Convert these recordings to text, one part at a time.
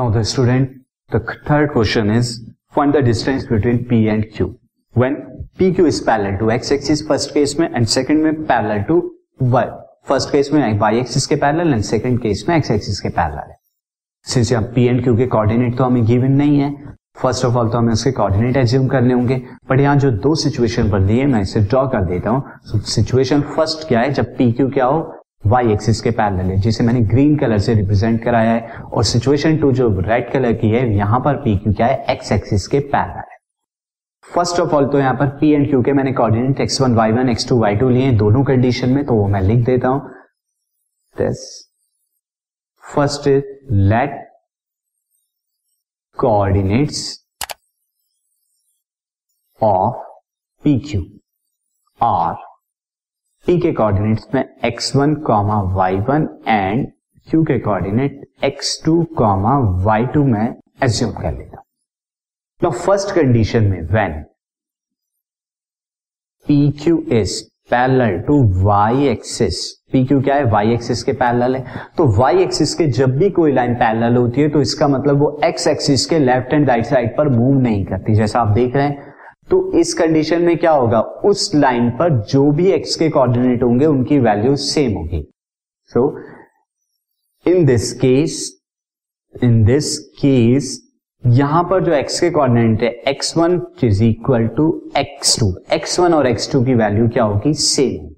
Now the student, the third question is find the distance between P and Q. When PQ is parallel to x axis first case में and second में parallel to y. First case में y axis के parallel and second case में x axis के parallel है. Since यहाँ P and Q के coordinate तो हमें गिवन नहीं है. फ़र्स्ट ऑफ़ ऑल तो हमें उसके कोऑर्डिनेट एज्यूम करने होंगे. बट यहाँ जो दो सिचुएशन रही है मैं इसे ड्रॉ कर देता हूँ. सिचुएशन फ़र्स्ट क्या है? जब पी क्यू क्या हो वाई एक्सिस के पैरेलल है, जिसे मैंने ग्रीन कलर से रिप्रेजेंट कराया है और सिचुएशन टू जो रेड कलर की है, यहाँ पर पी क्यू क्या है? एक्स एक्सिस के पैरेलल है। फ़र्स्ट ऑफ़ ऑल तो यहाँ पर पी एंड क्यू के मैंने coordinate X one Y one X two Y two लिए दोनों कंडीशन में तो वो मैं लिख देता हूँ। This first is let coordinates of P Q are P के कोऑर्डिनेट्स में X one comma Y one and Q के coordinate X two comma Y two में एज्यूम कर लेता नाउ फ़र्स्ट कंडीशन में when P Q is parallel to Y axis P Q क्या है? Y axis के पैरेलल है। तो वाई एक्सिस के जब भी कोई लाइन पैरेलल होती है तो इसका मतलब वो एक्स एक्सिस के लेफ़्ट एंड राइट साइड पर मूव नहीं करती। जैसा आप देख रहे हैं तो इस कंडीशन में क्या होगा? उस लाइन पर जो भी एक्स के कोऑर्डिनेट होंगे, उनकी वैल्यू सेम होगी। So in this case in this case यहाँ पर जो x के कोऑर्डिनेट है X one is equal to x2 x1 और एक्स टू की वैल्यू क्या होगी? सेम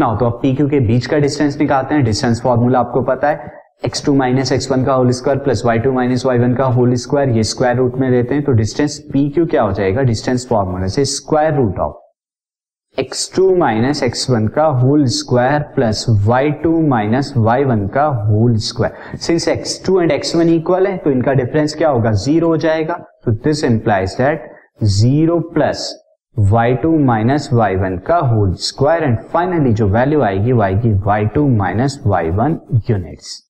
ना तो अब पी क्यू के बीच का डिस्टेंस निकालते हैं। डिस्टेंस फॉर्मूला आपको पता है। X two minus X one का whole square plus Y two minus Y one का होल स्क्वायर ये स्क्वायर रूट में देते हैं तो डिस्टेंस पी क्यू क्या हो जाएगा? डिस्टेंस फॉर्मूला से square root of X two minus X one का whole square plus Y two minus Y one का whole square since X two and X one equal है तो इनका डिफरेंस क्या होगा? ज़ीरो हो जाएगा। तो this implies that zero plus Y two minus Y one का होल स्क्वायर एंड फाइनली जो वैल्यू आएगी, वो आएगी Y two minus Y one units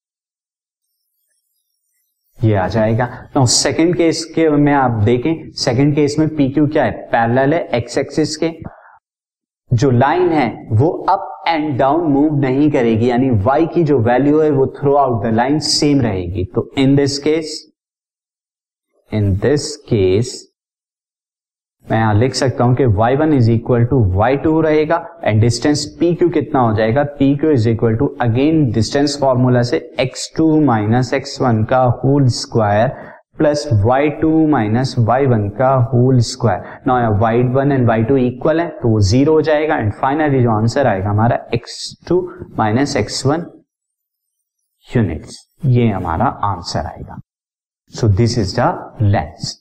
ये आ जाएगा। तो सेकंड केस के में आप देखें सेकंड केस में पी क्यू क्या है? पैरल है एक्स एक्सिस के। जो लाइन है, वो अप एंड डाउन मूव नहीं करेगी, यानी वाई की जो वैल्यू है, वो throughout the line same रहेगी। तो in this case in this case मैं यहाँ लिख सकता हूँ कि y1 one is equal to Y two रहेगा एंड डिस्टेंस पी क्यू कितना हो जाएगा? P Q is equal to again distance formula से x2 two minus X one का whole square plus Y two minus Y one का whole square ना Y one and Y two equal है तो वो ज़ीरो हो जाएगा एंड फाइनली जो आंसर आएगा हमारा X two minus X one units ये हमारा आंसर आएगा. So this is the lens